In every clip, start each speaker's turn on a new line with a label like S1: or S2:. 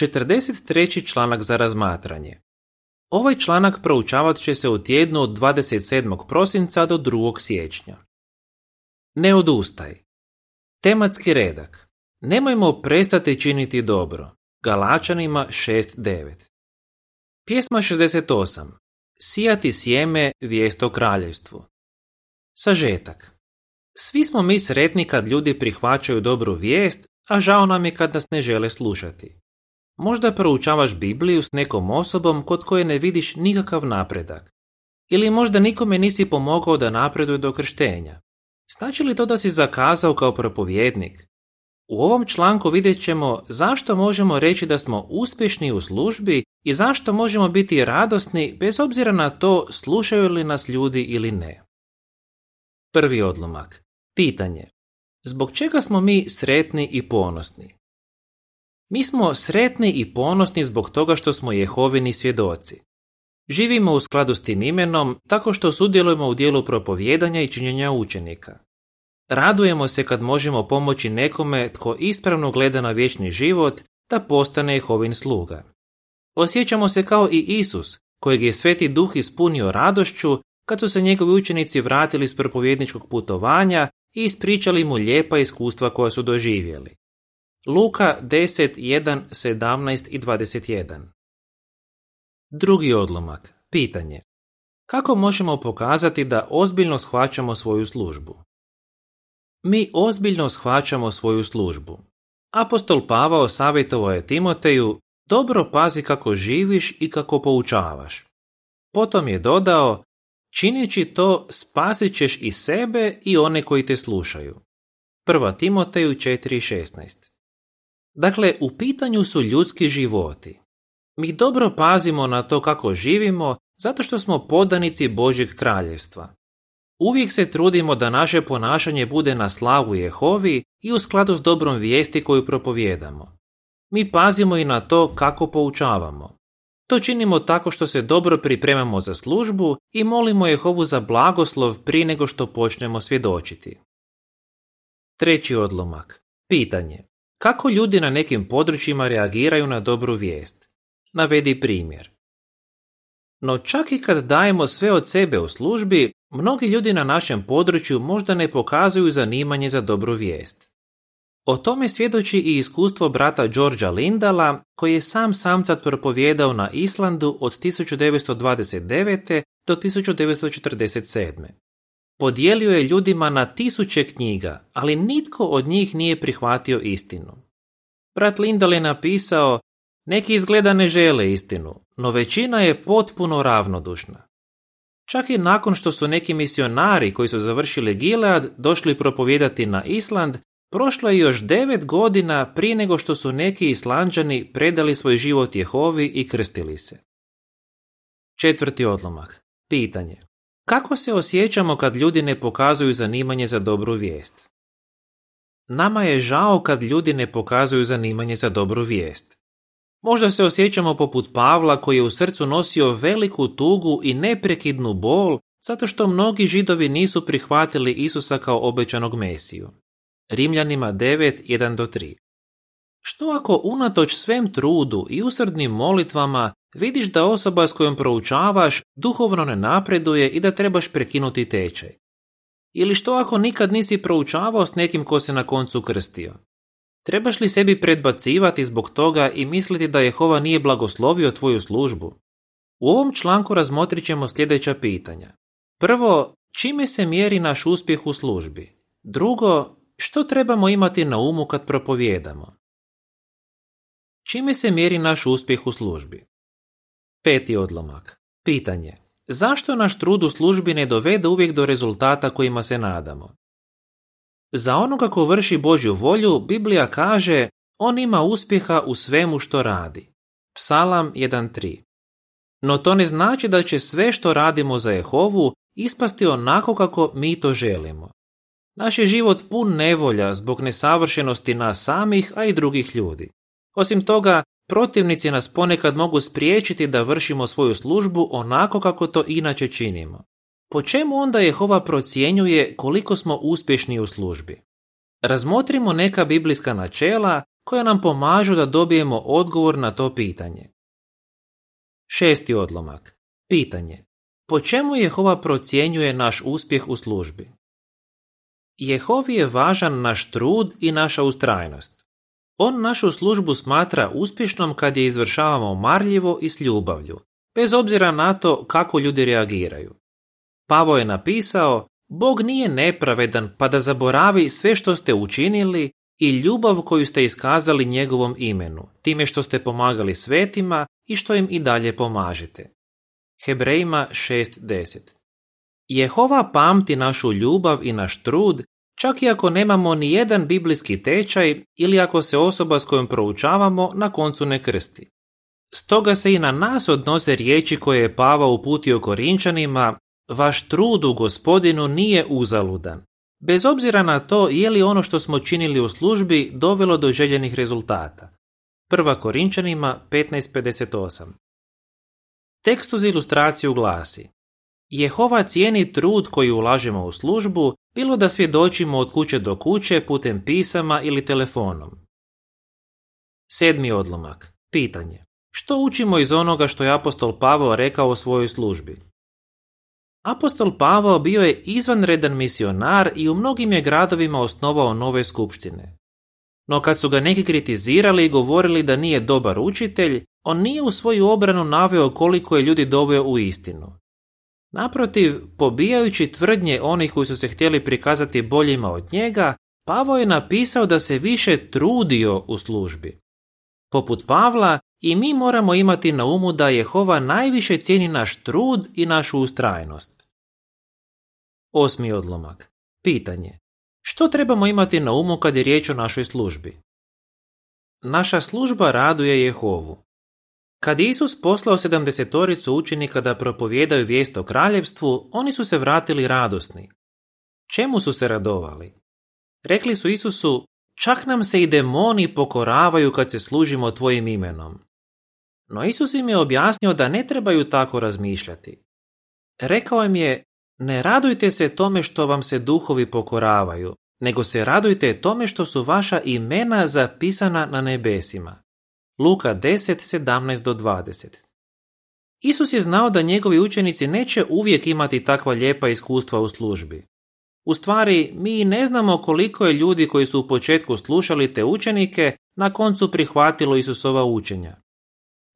S1: 43. članak za razmatranje. Ovaj članak proučavat će se u tjednu od 27. prosinca do 2. siječnja. Ne odustaj. Tematski redak. Nemojmo prestati činiti dobro. Galačanima 6.9. Pjesma 68. Sijati sjeme vijest o kraljevstvu. Sažetak. Svi smo mi sretni kad ljudi prihvaćaju dobru vijest, a žao nam je kad nas ne žele slušati. Možda proučavaš Bibliju s nekom osobom kod koje ne vidiš nikakav napredak. Ili možda nikome nisi pomogao da napreduje do krštenja. Znači li to da si zakazao kao propovjednik? U ovom članku vidjet ćemo zašto možemo reći da smo uspješni u službi i zašto možemo biti radosni bez obzira na to slušaju li nas ljudi ili ne. Prvi odlomak. Pitanje. Zbog čega smo mi sretni i ponosni? Mi smo sretni i ponosni zbog toga što smo Jehovini svjedoci. Živimo u skladu s tim imenom tako što sudjelujemo u dijelu propovjedanja i činjenja učenika. Radujemo se kad možemo pomoći nekome tko ispravno gleda na vječni život da postane Jehovin sluga. Osjećamo se kao i Isus, kojeg je Sveti Duh ispunio radošću kad su se njegovi učenici vratili s propovjedničkog putovanja i ispričali mu lijepa iskustva koja su doživjeli. Luka 10, 1, 17 i 21 Drugi odlomak. Pitanje. Kako možemo pokazati da ozbiljno shvaćamo svoju službu? Mi ozbiljno shvaćamo svoju službu. Apostol Pavao savjetovao je Timoteju dobro pazi kako živiš i kako poučavaš. Potom je dodao, čineći to spasit ćeš i sebe i one koji te slušaju. 1. Timoteju 4.16 Dakle, u pitanju su ljudski životi. Mi dobro pazimo na to kako živimo zato što smo podanici Božjeg kraljevstva. Uvijek se trudimo da naše ponašanje bude na slavu Jehovi i u skladu s dobrom vijesti koju propovjedamo. Mi pazimo i na to kako poučavamo. To činimo tako što se dobro pripremamo za službu i molimo Jehovu za blagoslov prije nego što počnemo svjedočiti. Treći odlomak. Pitanje. Kako ljudi na nekim područjima reagiraju na dobru vijest? Navedi primjer. No čak i kad dajemo sve od sebe u službi, mnogi ljudi na našem području možda ne pokazuju zanimanje za dobru vijest. O tome svjedoči i iskustvo brata Georgia Lindala, koji je sam samcat propovijedao na Islandu od 1929. do 1947. Podijelio je ljudima na tisuće knjiga, ali nitko od njih nije prihvatio istinu. Brat Lindal je napisao, neki izgleda ne žele istinu, no većina je potpuno ravnodušna. Čak i nakon što su neki misionari koji su završili Gilead došli propovijedati na Island, prošlo je još devet godina prije nego što su neki Islanđani predali svoj život Jehovi i krstili se. Četvrti odlomak. Pitanje. Kako se osjećamo kad ljudi ne pokazuju zanimanje za dobru vijest? Nama je žao kad ljudi ne pokazuju zanimanje za dobru vijest. Možda se osjećamo poput Pavla koji je u srcu nosio veliku tugu i neprekidnu bol zato što mnogi židovi nisu prihvatili Isusa kao obećanog Mesiju. Rimljanima 9, 1-3 Što ako unatoč svem trudu i usrdnim molitvama vidiš da osoba s kojom proučavaš duhovno ne napreduje i da trebaš prekinuti tečaj? Ili što ako nikad nisi proučavao s nekim ko se na koncu krstio? Trebaš li sebi predbacivati zbog toga i misliti da Jehova nije blagoslovio tvoju službu? U ovom članku razmotrit ćemo sljedeća pitanja. Prvo, čime se mjeri naš uspjeh u službi? Drugo, što trebamo imati na umu kad propovijedamo? Čime se mjeri naš uspjeh u službi? Peti odlomak. Pitanje. Zašto naš trud u službi ne dovede uvijek do rezultata kojima se nadamo? Za onoga ko vrši Božju volju, Biblija kaže on ima uspjeha u svemu što radi. Psalam 1.3 No to ne znači da će sve što radimo za Jehovu ispasti onako kako mi to želimo. Naš je život pun nevolja zbog nesavršenosti nas samih, a i drugih ljudi. Osim toga, protivnici nas ponekad mogu spriječiti da vršimo svoju službu onako kako to inače činimo. Po čemu onda Jehova procjenjuje koliko smo uspješni u službi? Razmotrimo neka biblijska načela koja nam pomažu da dobijemo odgovor na to pitanje. Šesti odlomak. Pitanje. Po čemu Jehova procjenjuje naš uspjeh u službi? Jehovi je važan naš trud i naša ustrajnost. On našu službu smatra uspješnom kad je izvršavamo marljivo i s ljubavlju, bez obzira na to kako ljudi reagiraju. Pavo je napisao, Bog nije nepravedan pa da zaboravi sve što ste učinili i ljubav koju ste iskazali njegovom imenu, time što ste pomagali svetima i što im i dalje pomažete. Hebrejima 6.10 Jehova pamti našu ljubav i naš trud, čak i ako nemamo ni jedan biblijski tečaj ili ako se osoba s kojom proučavamo na koncu ne krsti. Stoga se i na nas odnose riječi koje je Pava uputio Korinčanima, vaš trud u gospodinu nije uzaludan, bez obzira na to je li ono što smo činili u službi dovelo do željenih rezultata. Prva Korinčanima 15.58 Tekst uz ilustraciju glasi Jehova cijeni trud koji ulažemo u službu, bilo da svjedočimo od kuće do kuće putem pisama ili telefonom. Sedmi odlomak. Pitanje. Što učimo iz onoga što je apostol Pavao rekao o svojoj službi? Apostol Pavao bio je izvanredan misionar i u mnogim je gradovima osnovao nove skupštine. No kad su ga neki kritizirali i govorili da nije dobar učitelj, on nije u svoju obranu naveo koliko je ljudi doveo u istinu. Naprotiv, pobijajući tvrdnje onih koji su se htjeli prikazati boljima od njega, Pavao je napisao da se više trudio u službi. Poput Pavla, i mi moramo imati na umu da Jehova najviše cijeni naš trud i našu ustrajnost. Osmi odlomak. Pitanje. Što trebamo imati na umu kad je riječ o našoj službi? Naša služba raduje Jehovu. Kad Isus poslao sedamdesetoricu učenika da propovjedaju vijest o kraljevstvu, oni su se vratili radosni. Čemu su se radovali? Rekli su Isusu, čak nam se i demoni pokoravaju kad se služimo tvojim imenom. No Isus im je objasnio da ne trebaju tako razmišljati. Rekao im je, ne radujte se tome što vam se duhovi pokoravaju, nego se radujte tome što su vaša imena zapisana na nebesima. Luka 10, 17 do 20 Isus je znao da njegovi učenici neće uvijek imati takva lijepa iskustva u službi. U stvari, mi ne znamo koliko je ljudi koji su u početku slušali te učenike na koncu prihvatilo Isusova učenja.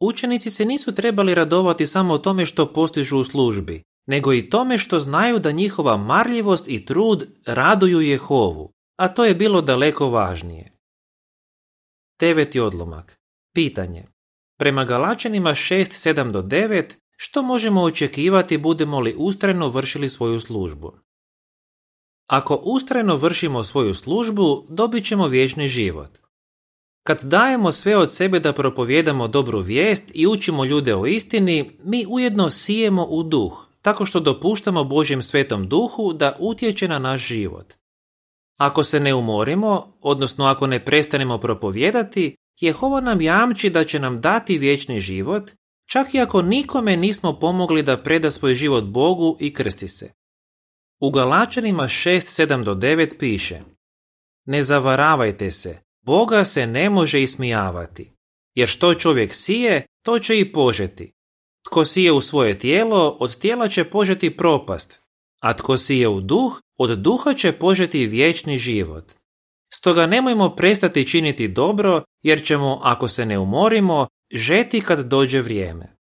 S1: Učenici se nisu trebali radovati samo o tome što postižu u službi, nego i tome što znaju da njihova marljivost i trud raduju Jehovu, a to je bilo daleko važnije. Deveti odlomak. Pitanje. Prema Galačanima 6, do 9, što možemo očekivati budemo li ustrajno vršili svoju službu? Ako ustrajno vršimo svoju službu, dobit ćemo vječni život. Kad dajemo sve od sebe da propovjedamo dobru vijest i učimo ljude o istini, mi ujedno sijemo u duh, tako što dopuštamo Božjem svetom duhu da utječe na naš život. Ako se ne umorimo, odnosno ako ne prestanemo propovijedati, Jehova nam jamči da će nam dati vječni život, čak i ako nikome nismo pomogli da preda svoj život Bogu i krsti se. U Galačanima 6, do 9 piše Ne zavaravajte se, Boga se ne može ismijavati, jer što čovjek sije, to će i požeti. Tko sije u svoje tijelo, od tijela će požeti propast, a tko sije u duh, od duha će požeti vječni život. Stoga nemojmo prestati činiti dobro, jer ćemo, ako se ne umorimo, žeti kad dođe vrijeme.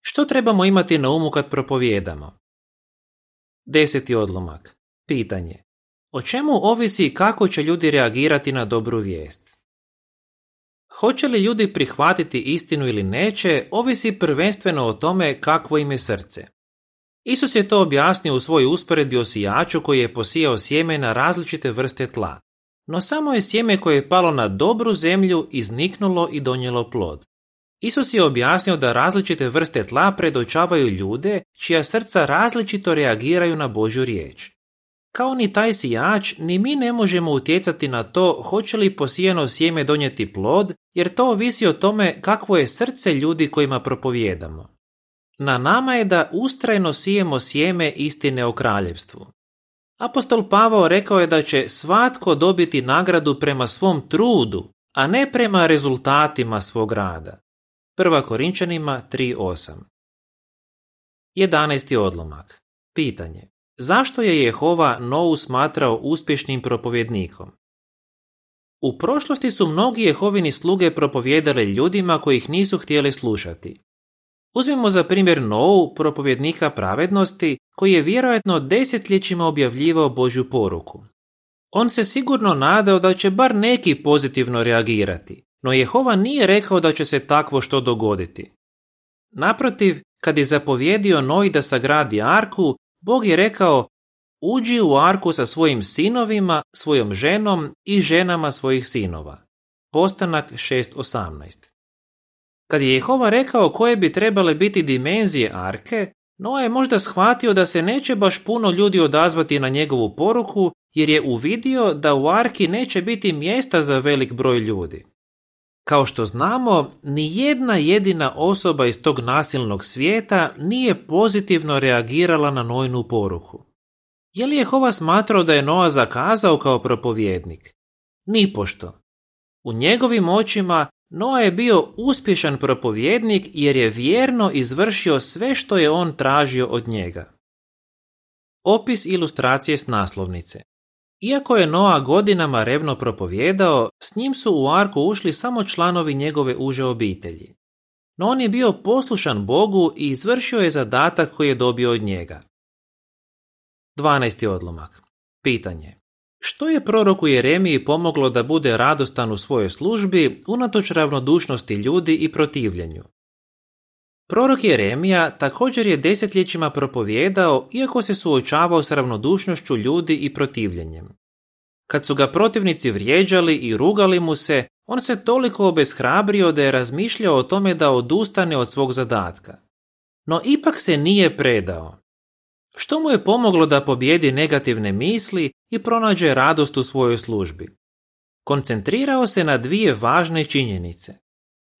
S1: Što trebamo imati na umu kad propovijedamo? Deseti odlomak. Pitanje. O čemu ovisi kako će ljudi reagirati na dobru vijest? Hoće li ljudi prihvatiti istinu ili neće, ovisi prvenstveno o tome kakvo im je srce. Isus je to objasnio u svojoj usporedbi o sijaču koji je posijao sjeme na različite vrste tla. No samo je sjeme koje je palo na dobru zemlju izniknulo i donijelo plod. Isus je objasnio da različite vrste tla predočavaju ljude čija srca različito reagiraju na Božju riječ. Kao ni taj sijač, ni mi ne možemo utjecati na to hoće li posijeno sjeme donijeti plod, jer to ovisi o tome kakvo je srce ljudi kojima propovijedamo. Na nama je da ustrajno sijemo sjeme istine o kraljevstvu. Apostol Pavao rekao je da će svatko dobiti nagradu prema svom trudu, a ne prema rezultatima svog rada. 1. Korinčanima 3.8 11. odlomak Pitanje. Zašto je Jehova Novu smatrao uspješnim propovjednikom? U prošlosti su mnogi Jehovini sluge propovjedali ljudima koji ih nisu htjeli slušati. Uzmimo za primjer Novu, propovjednika pravednosti, koji je vjerojatno desetljećima objavljivao Božju poruku. On se sigurno nadao da će bar neki pozitivno reagirati, no Jehova nije rekao da će se takvo što dogoditi. Naprotiv, kad je zapovjedio Noji da sagradi arku, Bog je rekao uđi u arku sa svojim sinovima, svojom ženom i ženama svojih sinova. Postanak 6.18 Kad je Jehova rekao koje bi trebale biti dimenzije arke, Noa je možda shvatio da se neće baš puno ljudi odazvati na njegovu poruku jer je uvidio da u arki neće biti mjesta za velik broj ljudi. Kao što znamo, ni jedna jedina osoba iz tog nasilnog svijeta nije pozitivno reagirala na Nojnu poruku. Je li Jehova smatrao da je Noa zakazao kao propovjednik? Nipošto. U njegovim očima Noa je bio uspješan propovjednik jer je vjerno izvršio sve što je on tražio od njega. Opis ilustracije s naslovnice. Iako je Noa godinama revno propovjedao, s njim su u arku ušli samo članovi njegove uže obitelji. No on je bio poslušan Bogu i izvršio je zadatak koji je dobio od njega. 12. odlomak. Pitanje. Što je proroku Jeremiji pomoglo da bude radostan u svojoj službi unatoč ravnodušnosti ljudi i protivljenju? Prorok Jeremija također je desetljećima propovjedao iako se suočavao s ravnodušnošću ljudi i protivljenjem. Kad su ga protivnici vrijeđali i rugali mu se, on se toliko obeshrabrio da je razmišljao o tome da odustane od svog zadatka. No ipak se nije predao. Što mu je pomoglo da pobjedi negativne misli i pronađe radost u svojoj službi? Koncentrirao se na dvije važne činjenice.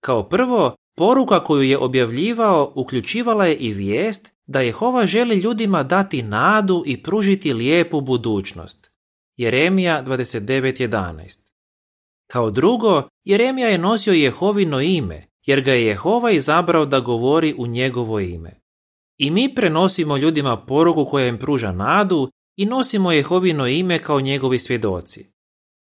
S1: Kao prvo, poruka koju je objavljivao uključivala je i vijest da Jehova želi ljudima dati nadu i pružiti lijepu budućnost. Jeremija 29.11 Kao drugo, Jeremija je nosio Jehovino ime, jer ga je Jehova izabrao da govori u njegovo ime. I mi prenosimo ljudima poruku koja im pruža nadu i nosimo Jehovino ime kao njegovi svjedoci.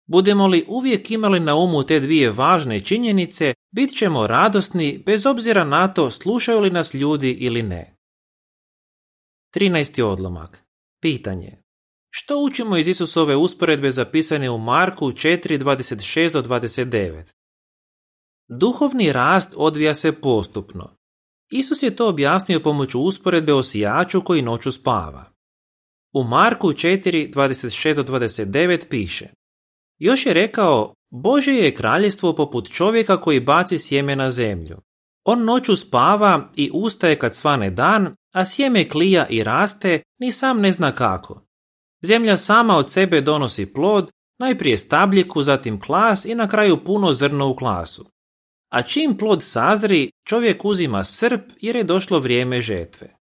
S1: Budemo li uvijek imali na umu te dvije važne činjenice, bit ćemo radosni bez obzira na to slušaju li nas ljudi ili ne. 13. odlomak. Pitanje. Što učimo iz Isusove usporedbe zapisane u Marku 4.26-29? Duhovni rast odvija se postupno. Isus je to objasnio pomoću usporedbe o sijaču koji noću spava. U Marku 4.26-29 piše Još je rekao, Bože je kraljestvo poput čovjeka koji baci sjeme na zemlju. On noću spava i ustaje kad svane dan, a sjeme klija i raste, ni sam ne zna kako. Zemlja sama od sebe donosi plod, najprije stabljiku, zatim klas i na kraju puno zrno u klasu a čim plod sazri, čovjek uzima srp jer je došlo vrijeme žetve.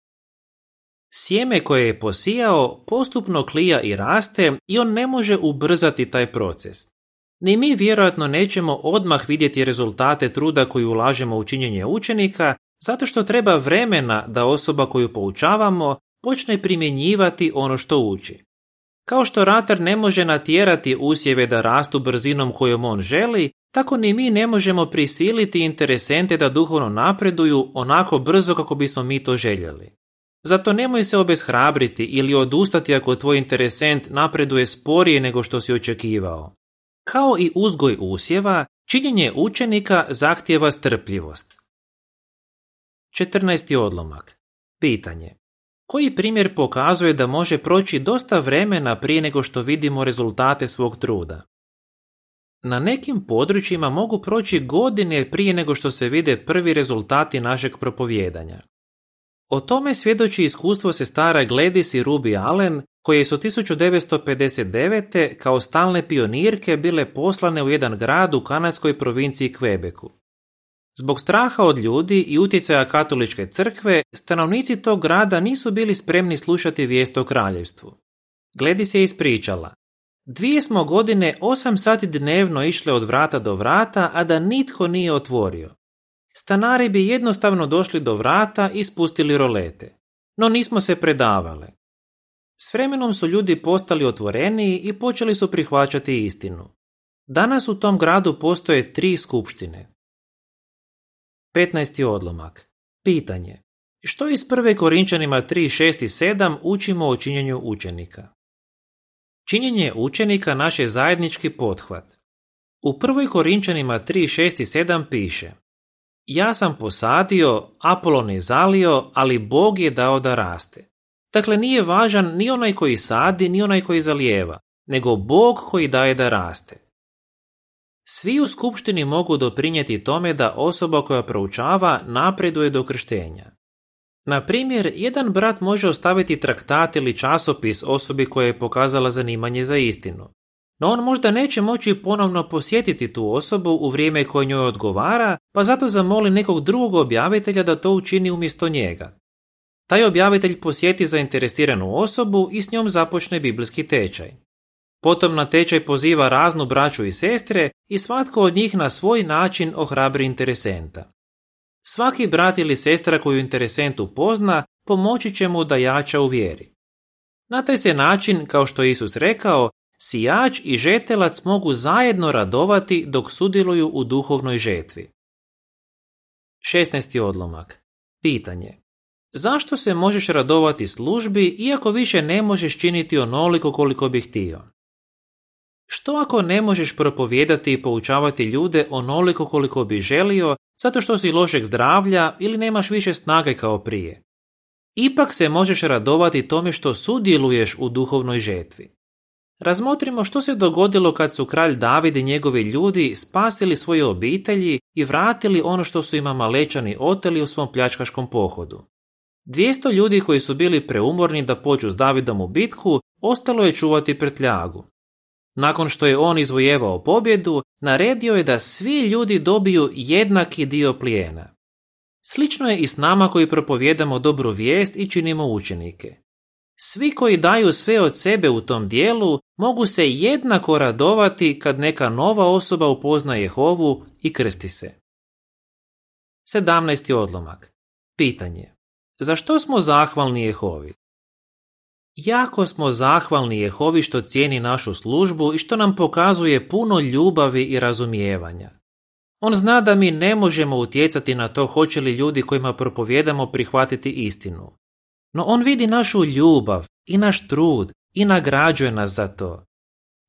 S1: Sjeme koje je posijao postupno klija i raste i on ne može ubrzati taj proces. Ni mi vjerojatno nećemo odmah vidjeti rezultate truda koji ulažemo u činjenje učenika, zato što treba vremena da osoba koju poučavamo počne primjenjivati ono što uči. Kao što ratar ne može natjerati usjeve da rastu brzinom kojom on želi, tako ni mi ne možemo prisiliti interesente da duhovno napreduju onako brzo kako bismo mi to željeli. Zato nemoj se obeshrabriti ili odustati ako tvoj interesent napreduje sporije nego što si očekivao. Kao i uzgoj usjeva, činjenje učenika zahtjeva strpljivost. 14. odlomak. Pitanje. Koji primjer pokazuje da može proći dosta vremena prije nego što vidimo rezultate svog truda? Na nekim područjima mogu proći godine prije nego što se vide prvi rezultati našeg propovjedanja. O tome svjedoči iskustvo sestara Gledis i Ruby Allen, koje su 1959. kao stalne pionirke bile poslane u jedan grad u kanadskoj provinciji Quebecu. Zbog straha od ljudi i utjecaja katoličke crkve, stanovnici tog grada nisu bili spremni slušati vijest o kraljevstvu. Gledi se ispričala. Dvije smo godine osam sati dnevno išle od vrata do vrata, a da nitko nije otvorio. Stanari bi jednostavno došli do vrata i spustili rolete. No nismo se predavale. S vremenom su ljudi postali otvoreniji i počeli su prihvaćati istinu. Danas u tom gradu postoje tri skupštine. 15. odlomak. Pitanje. Što iz prve Korinčanima 3, 6 i 7 učimo o činjenju učenika? Činjenje učenika naš je zajednički pothvat. U prvoj Korinčanima 3, 6 i 7 piše Ja sam posadio, Apolon je zalio, ali Bog je dao da raste. Dakle, nije važan ni onaj koji sadi, ni onaj koji zalijeva, nego Bog koji daje da raste. Svi u skupštini mogu doprinijeti tome da osoba koja proučava napreduje do krštenja. Na primjer, jedan brat može ostaviti traktat ili časopis osobi koja je pokazala zanimanje za istinu. No on možda neće moći ponovno posjetiti tu osobu u vrijeme koje njoj odgovara, pa zato zamoli nekog drugog objavitelja da to učini umjesto njega. Taj objavitelj posjeti zainteresiranu osobu i s njom započne biblijski tečaj. Potom na tečaj poziva raznu braću i sestre i svatko od njih na svoj način ohrabri interesenta. Svaki brat ili sestra koju interesent upozna pomoći će mu da jača u vjeri. Na taj se način, kao što je Isus rekao, sijač i žetelac mogu zajedno radovati dok sudjeluju u duhovnoj žetvi. 16. odlomak. Pitanje. Zašto se možeš radovati službi iako više ne možeš činiti onoliko koliko bi htio? Što ako ne možeš propovijedati i poučavati ljude onoliko koliko bi želio zato što si lošeg zdravlja ili nemaš više snage kao prije? Ipak se možeš radovati tome što sudjeluješ u duhovnoj žetvi. Razmotrimo što se dogodilo kad su kralj David i njegovi ljudi spasili svoje obitelji i vratili ono što su im malečani oteli u svom pljačkaškom pohodu. 200 ljudi koji su bili preumorni da pođu s Davidom u bitku, ostalo je čuvati prtljagu. Nakon što je on izvojevao pobjedu, naredio je da svi ljudi dobiju jednaki dio plijena. Slično je i s nama koji propovijedamo dobru vijest i činimo učenike. Svi koji daju sve od sebe u tom dijelu mogu se jednako radovati kad neka nova osoba upozna Jehovu i krsti se. 17. odlomak. Pitanje. Za što smo zahvalni Jehovi? Jako smo zahvalni Jehovi što cijeni našu službu i što nam pokazuje puno ljubavi i razumijevanja. On zna da mi ne možemo utjecati na to hoće li ljudi kojima propovjedamo prihvatiti istinu. No on vidi našu ljubav i naš trud i nagrađuje nas za to.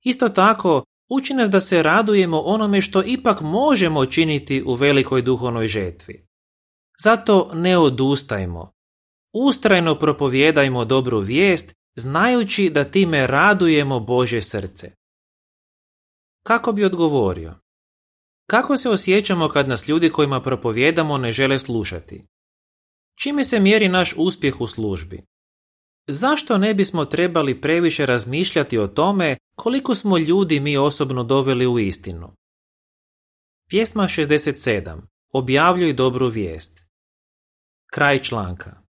S1: Isto tako, uči nas da se radujemo onome što ipak možemo činiti u velikoj duhovnoj žetvi. Zato ne odustajmo, Ustrajno propovjedajmo dobru vijest, znajući da time radujemo Bože srce. Kako bi odgovorio? Kako se osjećamo kad nas ljudi kojima propovjedamo ne žele slušati? Čime se mjeri naš uspjeh u službi? Zašto ne bismo trebali previše razmišljati o tome koliko smo ljudi mi osobno doveli u istinu? Pjesma 67. Objavljuj dobru vijest. Kraj članka.